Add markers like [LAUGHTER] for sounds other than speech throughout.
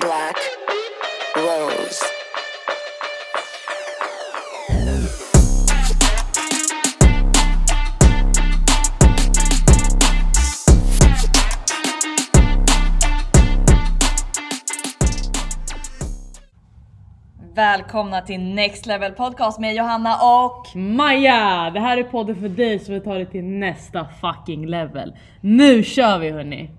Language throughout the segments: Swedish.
Black Rose. Välkomna till Next Level Podcast med Johanna och Maja! Det här är podden för dig som vill ta det till nästa fucking level. Nu kör vi hörni!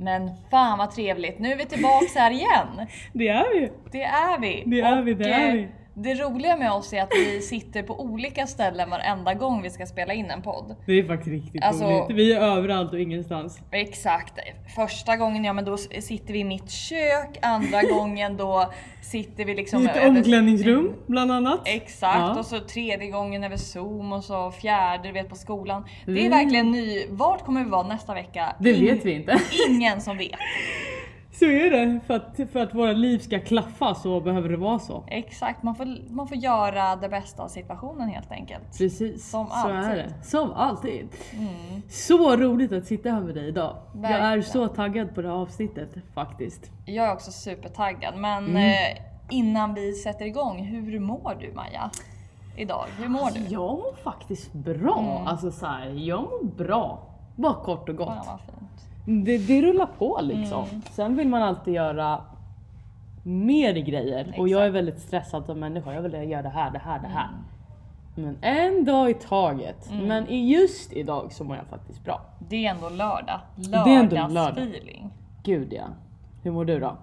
Men fan vad trevligt, nu är vi tillbaks här igen. Det är vi! Det är vi. Det är vi, det är vi. Det roliga med oss är att vi sitter på olika ställen varenda gång vi ska spela in en podd. Det är faktiskt riktigt Alltså- roligt. Vi är överallt och ingenstans. Exakt. Första gången, ja men då sitter vi i mitt kök. Andra [LAUGHS] gången då sitter vi liksom... I ett över- omklädningsrum bland annat. Exakt, Ja. och så tredje gången över zoom och så fjärde du vet på skolan. Det är Mm. verkligen ny. Vart kommer vi vara nästa vecka? Det In- vet vi inte. Ingen som vet. Så är det. För att, för att våra liv ska klaffa så behöver det vara så. Exakt, man får, man får göra det bästa av situationen helt enkelt. Precis, Som så alltid. är det. Som alltid. Mm. Så roligt att sitta här med dig idag. Jag är Verkligen. så taggad på det här avsnittet faktiskt. Jag är också supertaggad, men Mm. eh, innan vi sätter igång, hur mår du Maja? Idag, hur mår du? Jag mår faktiskt bra. Mm. Alltså så här, jag mår bra. Bara kort och gott. Fan vad fint. Det, det rullar på liksom. Mm. Sen vill man alltid göra mer grejer. Och jag är Exakt. väldigt stressad som människa. Jag vill göra det här, det här, det här. Mm. Men en dag i taget. Men i just idag så mår jag faktiskt bra. Det är ändå lördag. är ändå lördag. Lördagsfeeling. Gud ja. Hur mår du då?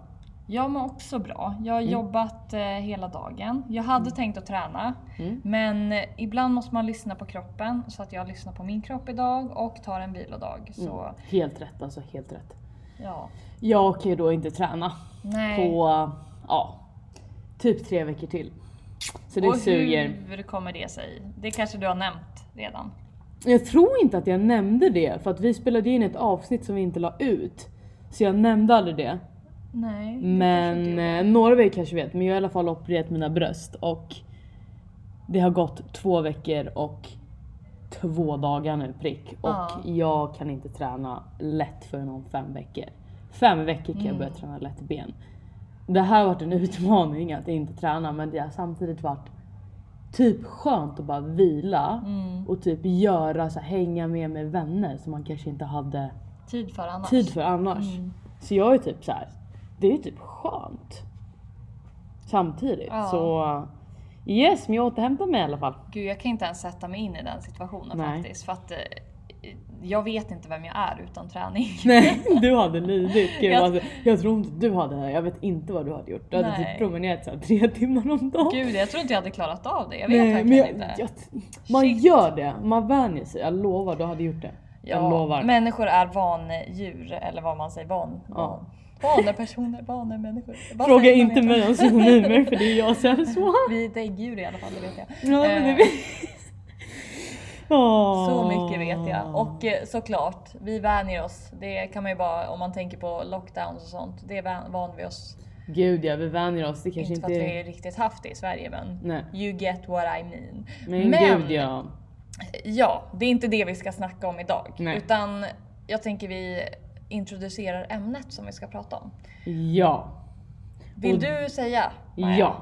Jag mår också bra. Jag har jobbat eh, hela dagen. Jag hade tänkt att träna, Mm. men eh, ibland måste man lyssna på kroppen. Så att jag lyssnar på min kropp idag och tar en vilodag. Så Helt rätt alltså, helt rätt. ja, Jag kan ju då inte träna nej. på, ja, typ tre veckor till. Så det och suger. hur kommer det sig? Det kanske du har nämnt redan. Jag tror inte att jag nämnde det för att vi spelade in ett avsnitt som vi inte la ut. Så jag nämnde aldrig det. Nej. Men eh, några av er kanske vet, men jag har i alla fall opererat mina bröst och det har gått två veckor och två dagar nu prick och Ja. jag kan inte träna lätt förrän om fem veckor. Fem veckor kan jag Mm. börja träna lätt ben. Det här har varit en utmaning att inte träna men det har samtidigt varit typ skönt att bara vila Mm. och typ göra så här, hänga med med vänner som man kanske inte hade Tid för annars. tid för annars. Mm. Så jag är typ så här. Det är typ skönt. Samtidigt Ja. så yes, men jag återhämtar mig i alla fall. Gud, jag kan inte ens sätta mig in i den situationen Nej. faktiskt. För att eh, jag vet inte vem jag är utan träning. [LAUGHS] Nej, du hade lidit. Gud, Jag- alltså, jag tror inte du hade. Jag vet inte vad du hade gjort. Du hade Nej. typ promenerat så här, tre [LAUGHS] timmar om dagen. Gud, jag tror inte jag hade klarat av det. Jag vet Nej, verkligen jag, inte. jag, man Shit. gör det, man vänjer sig. Jag lovar, du hade gjort det. jag Ja, lovar. Människor är vandjur, eller vad man säger. Van, van, Vanepersoner, vanemänniskor. Fråga inte mig om synonymer för det är jag som är [LAUGHS] så. Vi är däggdjur i alla fall, det vet jag. Ja, Eh, det Åh. Så mycket vet jag. Och eh, såklart, vi vänjer oss. Det kan man ju bara, om man tänker på lockdowns och sånt, det van- van vi oss. Gud ja, vi vänjer oss. Det kanske Inte för inte att vi riktigt haft det i Sverige men Nej. you get what I mean. Men, Men- gud ja. Ja, det är inte det vi ska snacka om idag. Nej. Utan jag tänker vi introducerar ämnet som vi ska prata om. Ja. Vill Och- du säga? Maja? Ja.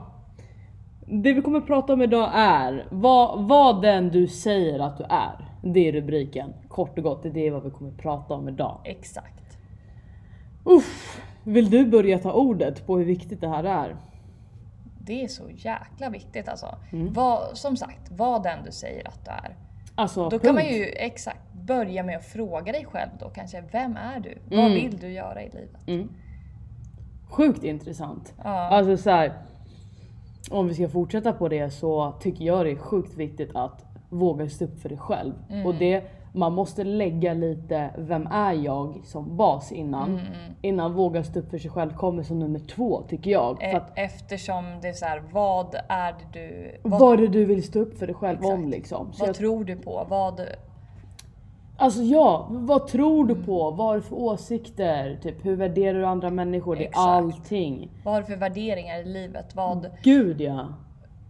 Det vi kommer prata om idag är vad, vad den du säger att du är. Det är rubriken. Kort och gott, det är vad vi kommer prata om idag. Exakt. Uff, vill du börja ta ordet på hur viktigt det här är? Det är så jäkla viktigt alltså. Mm. Vad, som sagt, vad den du säger att du är. Alltså, Då punkt. kan man ju exakt börja med att fråga dig själv då kanske. Vem är du? Vad Mm. vill du göra i livet? Mm. Sjukt intressant. Ja. Alltså så här, om vi ska fortsätta på det så tycker jag det är sjukt viktigt att våga stå upp för dig själv. Mm. Och det, man måste lägga lite, vem är jag som bas innan. Mm, Innan våga stå upp för sig själv kommer som nummer två tycker jag. E- att, Eftersom det är så här, vad är det du... vad är det du vill stå upp för dig själv om Exakt. liksom? Så vad jag, tror du på? Vad... alltså ja, vad tror du på? Vad har du för åsikter? Typ, hur värderar du andra människor? Det är Exakt. allting. Vad har du för värderingar i livet? Vad, Gud ja.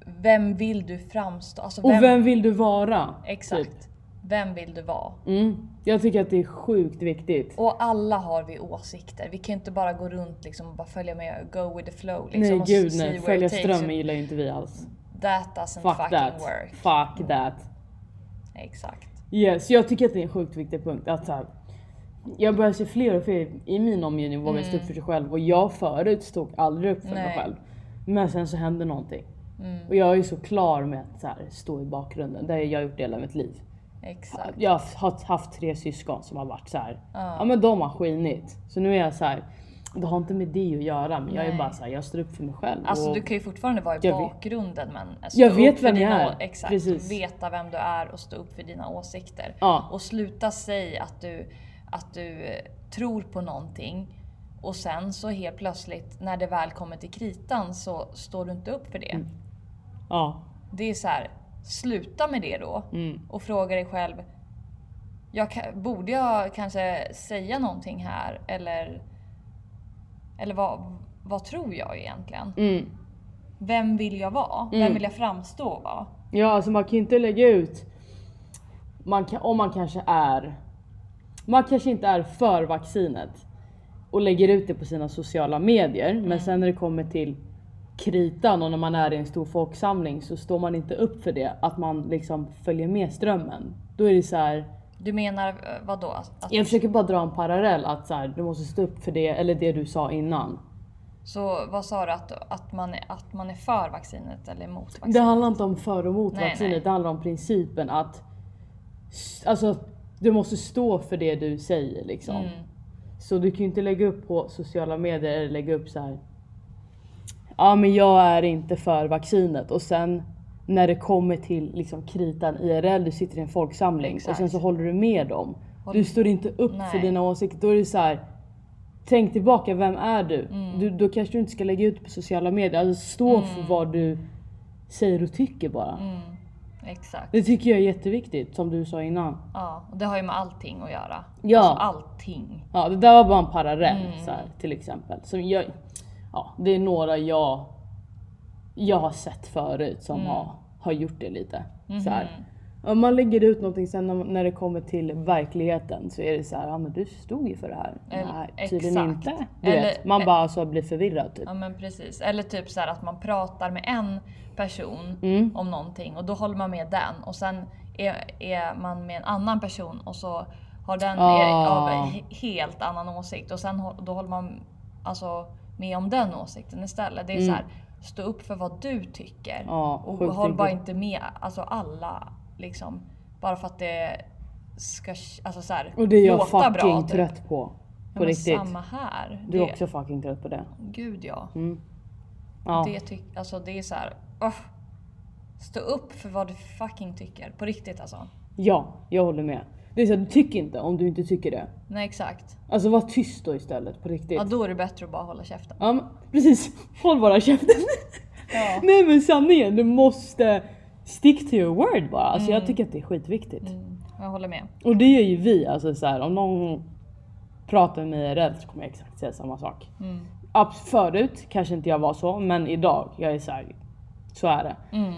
vem vill du framstå? Alltså Och vem vill du vara? Exakt. Typ. Vem vill du vara? Mm. Jag tycker att det är sjukt viktigt. Och alla har vi åsikter. Vi kan inte bara gå runt liksom och bara följa med, go with the flow. Liksom, nej gud nej, följa strömmen gillar inte vi alls. That doesn't Fuck fucking that. work. Fuck that. Exakt. Yes, jag tycker att det är en sjukt viktig punkt. Att så här, jag börjar se fler och fler i min omgivning våga stå upp för sig själv och jag förut stod aldrig upp för mig Mm. Nej. själv. Men sen så hände någonting. Mm. Och jag är ju så klar med att så här, stå i bakgrunden. Det har jag gjort hela mitt liv. Exakt. Jag har haft tre syskon som har varit så här. Ja. ja men de har skinit. Så nu är jag så här. Det har inte med det att göra men jag är Nej. bara så här, jag står upp för mig själv. Alltså du kan ju fortfarande vara i Jag bakgrunden men Jag stå vet upp för vem jag dina är. Exakt. Precis. Veta vem du är och stå upp för dina åsikter. Ja. Och sluta säga att du, att du eh, tror på någonting och sen så helt plötsligt när det väl kommer till kritan så står du inte upp för det. Mm. Ja. Det är så här, sluta med det då Mm. och fråga dig själv. Jag, borde jag kanske säga någonting här eller eller vad, vad tror jag egentligen? Mm. Vem vill jag vara? Vem vill jag framstå vara? Ja alltså man kan ju inte lägga ut. Man kan, om man kanske är. Man kanske inte är för vaccinet. Och lägger ut det på sina sociala medier. Men sen när det kommer till kritan och när man är i en stor folksamling så står man inte upp för det. Att man liksom följer med strömmen. Då är det så här. Du menar eh, vad då? Att, Jag försöker bara dra en parallell att så här, du måste stå upp för det eller det du sa innan. så vad sa du? Att, att, man är, att man är för vaccinet eller emot vaccinet? Det handlar inte om för och mot Nej, vaccinet, nej. det handlar om principen att alltså, du måste stå för det du säger liksom. Mm. Så du kan ju inte lägga upp på sociala medier eller lägga upp så här. Ja men jag är inte för vaccinet och sen när det kommer till liksom kritan IRL, du sitter i en folksamling och Exakt. sen så håller du med dem. Du står inte upp för Nej. dina åsikter. Då är det så här. Tänk tillbaka, vem är du? Mm. du? Då kanske du inte ska lägga ut på sociala medier. Alltså stå för vad du säger och tycker bara. Mm, exakt. Det tycker jag är jätteviktigt som du sa innan. Ja, och det har ju med allting att göra. Ja. Alltså allting. Ja det där var bara en parallell Mm. så här, till exempel. Som jag, ja, det är några jag, jag har sett förut som Mm. har, har gjort det lite. Så Mhm. här. Om man lägger ut någonting sen när, det kommer till verkligheten så är det så här, ja men du stod ju för det här. Eller- Nej tydligen exakt. inte. Du Eller- vet, man bara alltså blir förvirrad typ. Ja men precis. Eller typ så här att man pratar med en person Mm. om någonting och då håller man med den och sen är, är man med en annan person och så har den Ah. helt annan åsikt och sen då håller man alltså med om den åsikten istället. Det är så här, stå upp för vad du tycker. Ja, och håll bara inte med alltså alla liksom bara för att det ska alltså så här, Och det är jag fucking bra. typ. trött på. Ja, På men riktigt. Samma här. Du är Det- också fucking trött på det. Gud ja. Mm. Ja. Det, tyck, alltså det är så här. åh. stå upp för vad du fucking tycker. På riktigt alltså. ja, jag håller med. Det är så här, du tycker inte om du inte tycker det. Nej exakt. Alltså var tyst då istället på riktigt. Ja då är det bättre att bara hålla käften. Ja men precis, [LAUGHS] håll bara käften. Ja. [LAUGHS] Nej men sanningen, du måste stick to your word bara. Alltså jag tycker att det är skitviktigt. Mm, jag håller med. Och det gör ju vi, alltså så här, om någon pratar med mig rädd så kommer jag exakt säga samma sak. Mm. Abs- Förut kanske inte jag var så, men idag, jag är så här, så är det. Mm.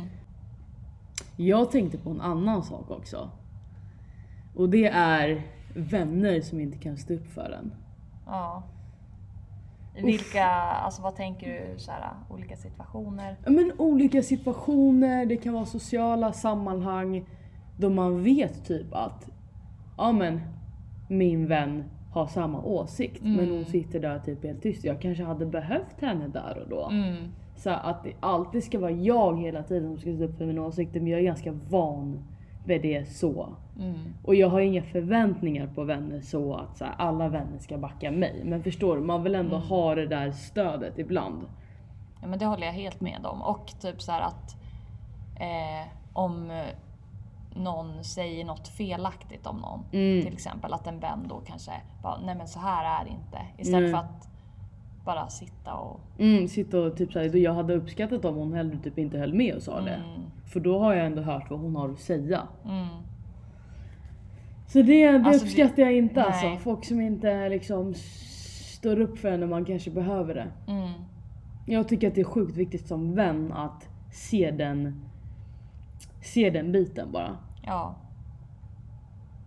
Jag tänkte på en annan sak också. Och det är vänner som inte kan stå upp för en. Ja. Vilka, alltså vad tänker du så här, olika situationer? Ja, Men olika situationer, det kan vara sociala sammanhang då man vet typ att ja men min vän har samma åsikt men hon sitter där typ helt tyst. Jag kanske hade behövt henne där och då. Mm. Så att det alltid ska vara jag hela tiden som ska stå upp för mina åsikter men jag är ganska van vid det så. Mm. Och jag har inga förväntningar på vänner så att så här, alla vänner ska backa mig. Men förstår du, man vill ändå ha det där stödet ibland. Ja men det håller jag helt med om. Och typ så att eh, om någon säger något felaktigt om någon. Mm. Till exempel att en vän då kanske bara, nej men så här är det inte. Istället Nej. för att bara sitta och... Mm, sitta och typ såhär, jag hade uppskattat om hon hellre typ inte höll med och sa det. Mm. För då har jag ändå hört vad hon har att säga. Mm. Så det, det Alltså, uppskattar jag inte nej. alltså. Folk som inte liksom står upp för en när man kanske behöver det. Mm. Jag tycker att det är sjukt viktigt som vän att se den, se den biten bara. Ja.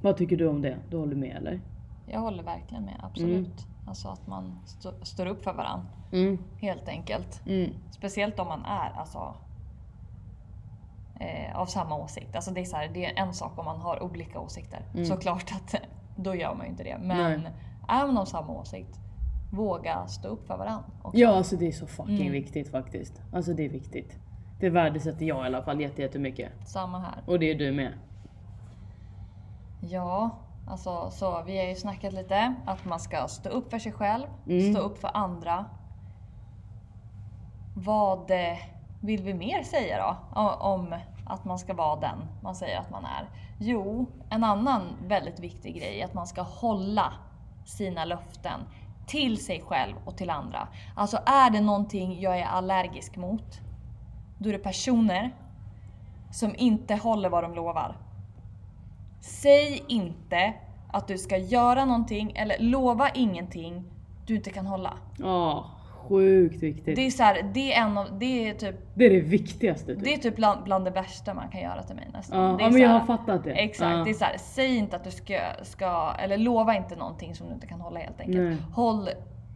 Vad tycker du om det? Du håller med eller? Jag håller verkligen med, absolut. Alltså att man stå, står upp för varandra, Mm. helt enkelt. Mm. Speciellt om man är alltså, eh, av samma åsikt. Alltså det, är så här, det är en sak om man har olika åsikter. Såklart att [LAUGHS] då gör man ju inte det. Men Nej. är man av samma åsikt, våga stå upp för varandra. också. Ja alltså det är så fucking Mm. viktigt faktiskt. Alltså det är viktigt. Det värdesätter jag i alla fall jätte- jättemycket. Samma här. Och det är du med. Ja, alltså så vi har ju snackat lite att man ska stå upp för sig själv, Mm. stå upp för andra. Vad eh, vill vi mer säga då om att man ska vara den man säger att man är? Jo, en annan väldigt viktig grej är att man ska hålla sina löften till sig själv och till andra. Alltså är det någonting jag är allergisk mot, då är det personer som inte håller vad de lovar. Säg inte att du ska göra någonting eller lova ingenting du inte kan hålla. Oh sjukt viktigt. Det är så här, det är en av, det är typ, Det är det viktigaste. Typ. det är typ bland, bland det värsta man kan göra till mig nästan. Ja, det är ja men jag här- har fattat det. Exakt, Ja. det är så här, säg inte att du ska, ska, eller lova inte någonting som du inte kan hålla helt enkelt. Nej. Håll,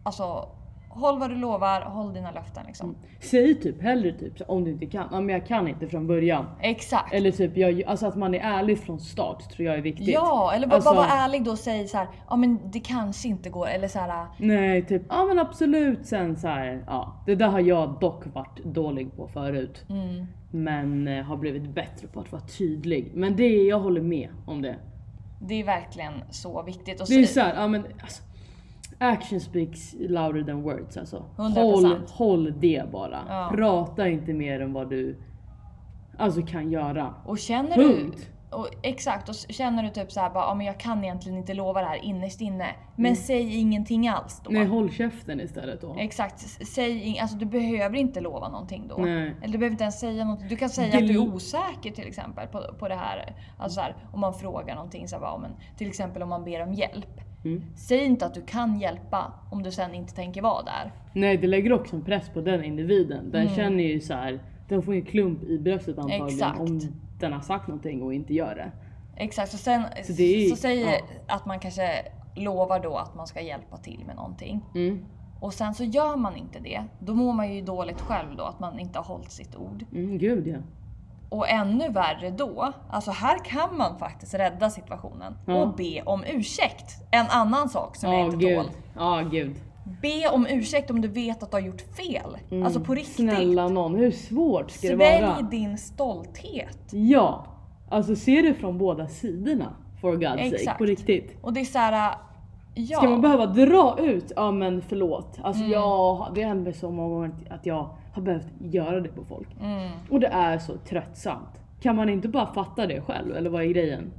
alltså, håll vad du lovar, håll dina löften liksom. Säg typ hellre typ så om du inte kan. Ja men jag kan inte från början. Exakt. Eller typ jag, alltså att man är ärlig från start tror jag är viktigt. Ja, eller bara, Alltså- bara vara ärlig då och säg så här, ja men det kanske inte går, eller så här, Nej typ, ja men absolut sen så här, ja. Det där har jag dock varit dålig på förut. mm, Men eh, har blivit bättre på att vara tydlig. Men det, jag håller med om det. det är verkligen så viktigt. Och Det är så- såhär, ja men alltså, Action speaks louder than words alltså. 100%. Håll, håll det bara. Ja. Prata inte mer än vad du alltså kan göra. Och känner Punkt. du, och exakt, och känner du typ såhär bara, ja men jag kan egentligen inte lova det här innerst inne. Men säg ingenting alls då. Mm. Nej håll käften istället då. Exakt, säg alltså du behöver inte lova någonting då. Nej. Eller du behöver inte ens säga något. Du kan säga att du är osäker till exempel på, på det här. Alltså så här, om man frågar någonting så här, bara, men, till exempel om man ber om hjälp. Mm. Säg inte att du kan hjälpa om du sen inte tänker vara där. Nej det lägger också en press på den individen. Den känner ju så här, den får en klump i bröstet antagligen Exakt. om den har sagt någonting och inte gör det. Exakt, så sen Så det är- så säger ja. att man kanske lovar då att man ska hjälpa till med någonting. Mm. Och sen så gör man inte det. Då mår man ju dåligt själv då att man inte har hållit sitt ord. Mm, gud ja. Och ännu värre då, alltså här kan man faktiskt rädda situationen Ja. och be om ursäkt. En annan sak som jag Ja inte gud. tål. Ja gud. Be om ursäkt om du vet att du har gjort fel. Alltså på riktigt. Mm. Snälla någon, hur svårt ska det Svälj vara? din stolthet. Ja, alltså se det från båda sidorna. For God's sake, Exakt. på riktigt. Och det är såhär, ja. Ska man behöva dra ut, ja men förlåt. Mm. Alltså jag, det händer så många gånger att jag har behövt göra det på folk. Mm. Och det är så tröttsamt. Kan man inte bara fatta det själv eller vad är grejen?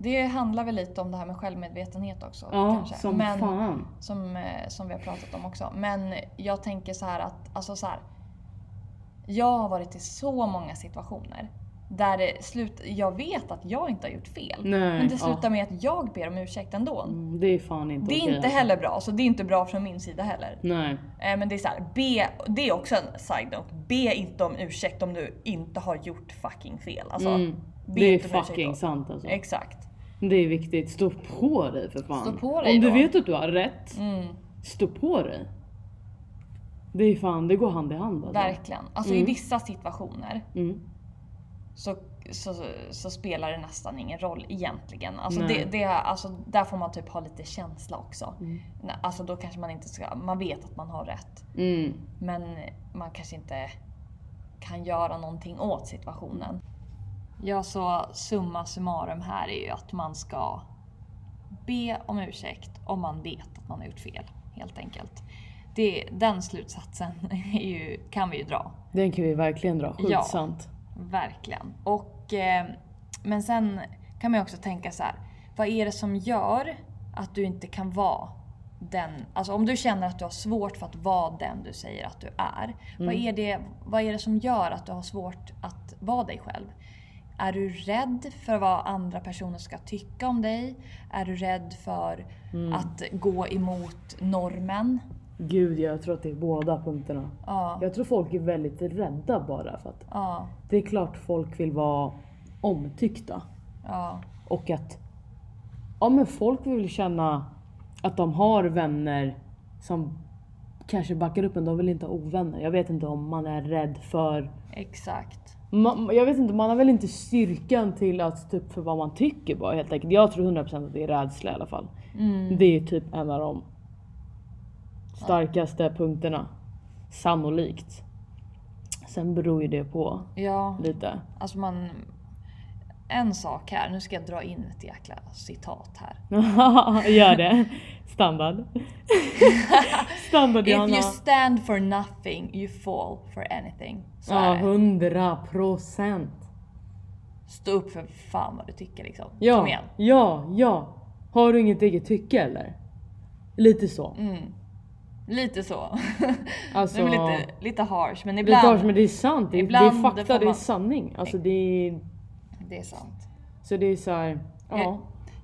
Det handlar väl lite om det här med självmedvetenhet också. Ja, kanske. som Men, fan. Som, eh, som vi har pratat om också. Men jag tänker så här att, alltså så här. Jag har varit i så många situationer där det slut, jag vet att jag inte har gjort fel. Nej, men det ja. slutar med att jag ber om ursäkt ändå. Mm, Det är fan inte Det är okej, inte alltså. heller bra, så det är inte bra från min sida heller. Nej. Eh, Men det är så här, be, det är också en side note. Be inte om ursäkt om du inte har gjort fucking fel. Alltså, Mm. Det är fucking sant alltså. Exakt. Det är viktigt. Stå på dig för fan. Stå på dig Om du då. vet att du har rätt, Mm. stå på dig. Det är fan, det går hand i hand alltså. Verkligen. Alltså i vissa situationer Mm. så, så, så spelar det nästan ingen roll egentligen. Alltså, det, det, alltså där får man typ ha lite känsla också. Mm. Alltså då kanske man inte ska, man vet att man har rätt. Mm. Men man kanske inte kan göra någonting åt situationen. Ja, så summa summarum här är ju att man ska be om ursäkt om man vet att man har gjort fel. Helt enkelt. Det, den slutsatsen ju, kan vi ju dra. Den kan vi verkligen dra. Sjukt Ja. sant. Verkligen. Och, eh, men sen kan man ju också tänka så här. Vad är det som gör att du inte kan vara den, alltså om du känner att du har svårt för att vara den du säger att du är. Vad, är det, vad är det som gör att du har svårt att vara dig själv? Är du rädd för vad andra personer ska tycka om dig? Är du rädd för att gå emot normen? Gud jag tror att det är båda punkterna. Ja, Jag tror folk är väldigt rädda bara för att ja, det är klart folk vill vara omtyckta. ja. Och att ja men folk vill känna att de har vänner som kanske backar upp en. De vill inte ha ovänner. Jag vet inte om man är rädd för Exakt. Man, jag vet inte, man har väl inte styrkan till att upp för vad man tycker bara helt enkelt. Jag tror 100% att det är rädsla i alla fall. Det är typ en av de starkaste punkterna. Sannolikt. Sen beror ju det på Ja, lite. alltså man... En sak här, nu ska jag dra in ett jäkla citat här. [LAUGHS] Gör det. Standard. [LAUGHS] Standard If Johanna. you stand for nothing you fall for anything. Så Ja, det. hundra procent. Stå upp för fan vad du tycker liksom. Kom Ja, igen. ja, ja. Har du inget eget tycke eller? Lite så. Mm. Lite så. [LAUGHS] Alltså, det är lite, lite harsh men det ibland. tar, men det är sant. Det är, det är ibland får fakta, det är man- sanning. Alltså det är, Det är sant. så det är så här, ja. Jag,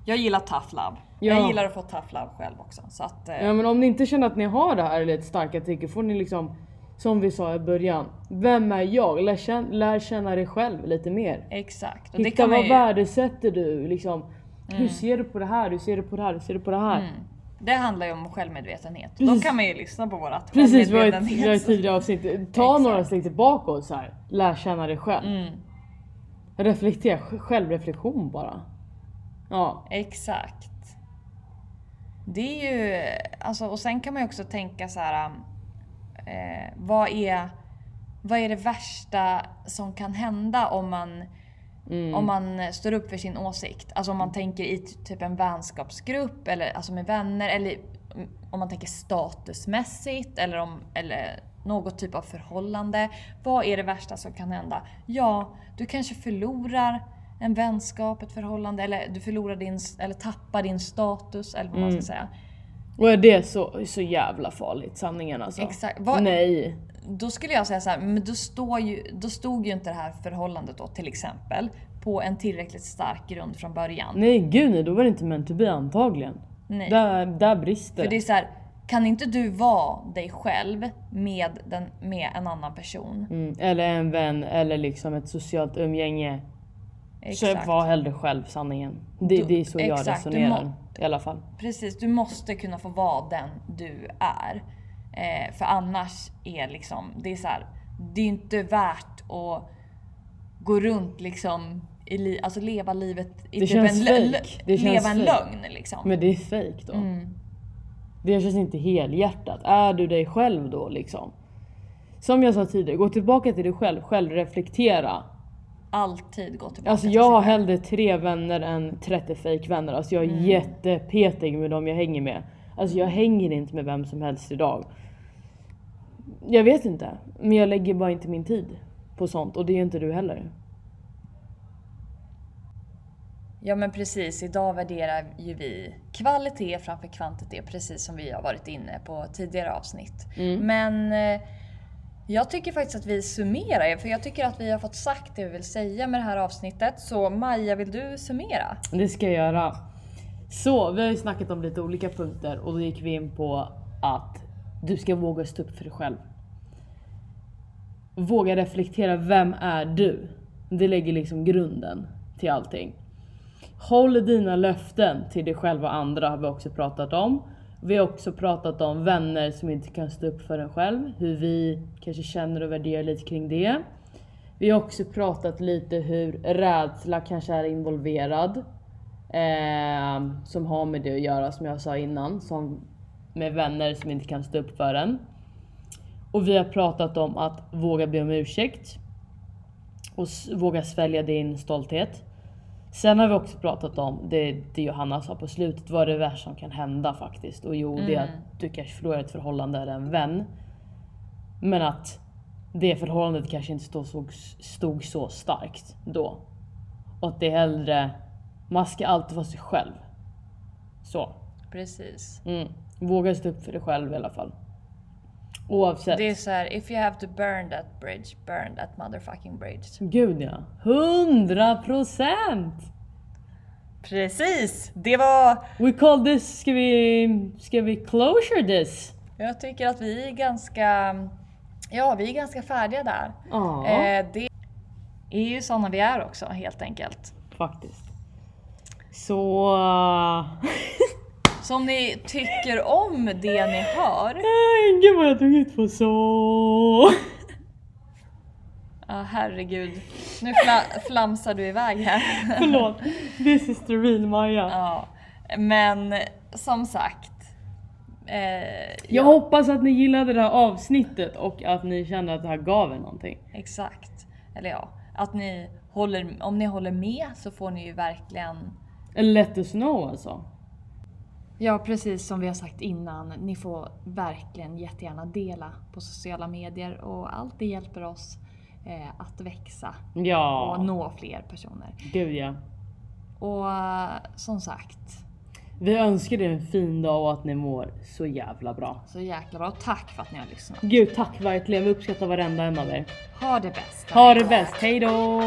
jag gillar tough love. Ja. Jag gillar att få tough love själv också. Så att, eh, Ja men om ni inte känner att ni har det här lite starka tycket får ni liksom som vi sa i början. Vem är jag? Lär känna, lär känna dig själv lite mer. Exakt. Och det Hitta kan man vad ju, Mm. värdesätter du? Liksom, Hur ser du på det här? Hur ser du på det här? Hur ser du på det här? det handlar ju om självmedvetenhet. Precis. Då kan man ju lyssna på vårat Precis vad jag i självmedvetenhet. tidigare avsnitt. Ta [LAUGHS] Exakt. Mm. några steg tillbaka och så här. lär känna dig själv. Reflektera, sj- självreflektion bara. Ja. Exakt. Det är ju, alltså, och sen kan man ju också tänka så här. Eh, vad, är, vad är det värsta som kan hända om man, om man står upp för sin åsikt? Alltså om man tänker i typ en vänskapsgrupp eller alltså med vänner eller mm, om man tänker statusmässigt eller, om, eller något typ av förhållande. Vad är det värsta som kan hända? Ja, du kanske förlorar en vänskap, ett förhållande eller du förlorar din, eller tappar din status eller vad man ska säga. Och är det så, så jävla farligt? Sanningen alltså. Exakt. Vad- Nej. Då skulle jag säga så här, men då, står ju, då stod ju inte det här förhållandet då till exempel på en tillräckligt stark grund från början. Nej gud nej, då var det inte meant to be antagligen. Nej. Där, där brister För det är så här, kan inte du vara dig själv med, den, med en annan person? Mm, eller en vän eller liksom ett socialt umgänge. Så Exakt. var hellre själv sanningen. Det, Du- det är så jag exakt, resonerar må- i alla fall. Precis, du måste kunna få vara den du är. Eh, för annars är liksom, det är så här, det är inte värt att gå runt liksom, i alltså leva livet i Det typ känns en, fake. Det känns leva en fake. lögn liksom. Men det är fake då. Mm. Det känns inte helhjärtat. Är du dig själv då liksom? Som jag sa tidigare, gå tillbaka till dig själv, självreflektera. Alltid gå tillbaka Alltså jag har hellre tre vänner än 30 fake vänner. Alltså jag är Mm. jättepetig med dem jag hänger med. Alltså jag hänger inte med vem som helst idag. Jag vet inte, men jag lägger bara inte min tid på sånt och det är inte du heller. Ja men precis, idag värderar ju vi kvalitet framför kvantitet precis som vi har varit inne på tidigare avsnitt. Mm. Men eh, jag tycker faktiskt att vi summerar, för jag tycker att vi har fått sagt det vi vill säga med det här avsnittet. Så Maja, vill du summera? Det ska jag göra. Så vi har ju snackat om lite olika punkter och då gick vi in på att du ska våga stå upp för dig själv. Våga reflektera, vem är du? Det lägger liksom grunden till allting. Håll dina löften till dig själv och andra har vi också pratat om. Vi har också pratat om vänner som inte kan stå upp för en själv, hur vi kanske känner och värderar lite kring det. Vi har också pratat lite hur rädsla kanske är involverad. Eh, som har med det att göra som jag sa innan. Som med vänner som inte kan stå upp för en. Och vi har pratat om att våga be om ursäkt. Och våga svälja din stolthet. Sen har vi också pratat om det, det Johanna sa på slutet, vad är det värsta som kan hända faktiskt? Och jo, det är att du kanske förlorar ett förhållande eller en vän. Men att det förhållandet kanske inte stod så, stod så starkt då. Och att det är hellre, man ska alltid vara sig själv. Så. Precis. Mm. Våga stå upp för dig själv i alla fall. Oavsett. Det är så här, if you have to burn that bridge, burn that motherfucking bridge. Gud ja. 100 procent! Precis! Det var... We call this, ska vi, ska vi closure this? Jag tycker att vi är ganska... Ja, vi är ganska färdiga där. Ja, Eh, det är ju såna vi är också helt enkelt. faktiskt. Så... [LAUGHS] Så om ni tycker om det ni hör, Nej, Gud vad jag drog ut på så. ja herregud. Nu fla- flamsar du iväg här. [LAUGHS] Förlåt. This is the real Maja. Ja, men som sagt. Eh, Jag hoppas att ni gillade det här avsnittet och att ni kände att det här gav er någonting. Exakt. Eller ja, att ni håller, om ni håller med så får ni ju verkligen let us know alltså. Ja, precis som vi har sagt innan. Ni får verkligen jättegärna dela på sociala medier och allt det hjälper oss eh, att växa och Ja, nå fler personer. gud ja. Och eh, som sagt, Vi önskar er en fin dag och att ni mår så jävla bra. så jäkla bra. Tack för att ni har lyssnat. Gud tack verkligen, vi uppskattar varenda en av er. Ha det bäst. Ha det bäst, hejdå!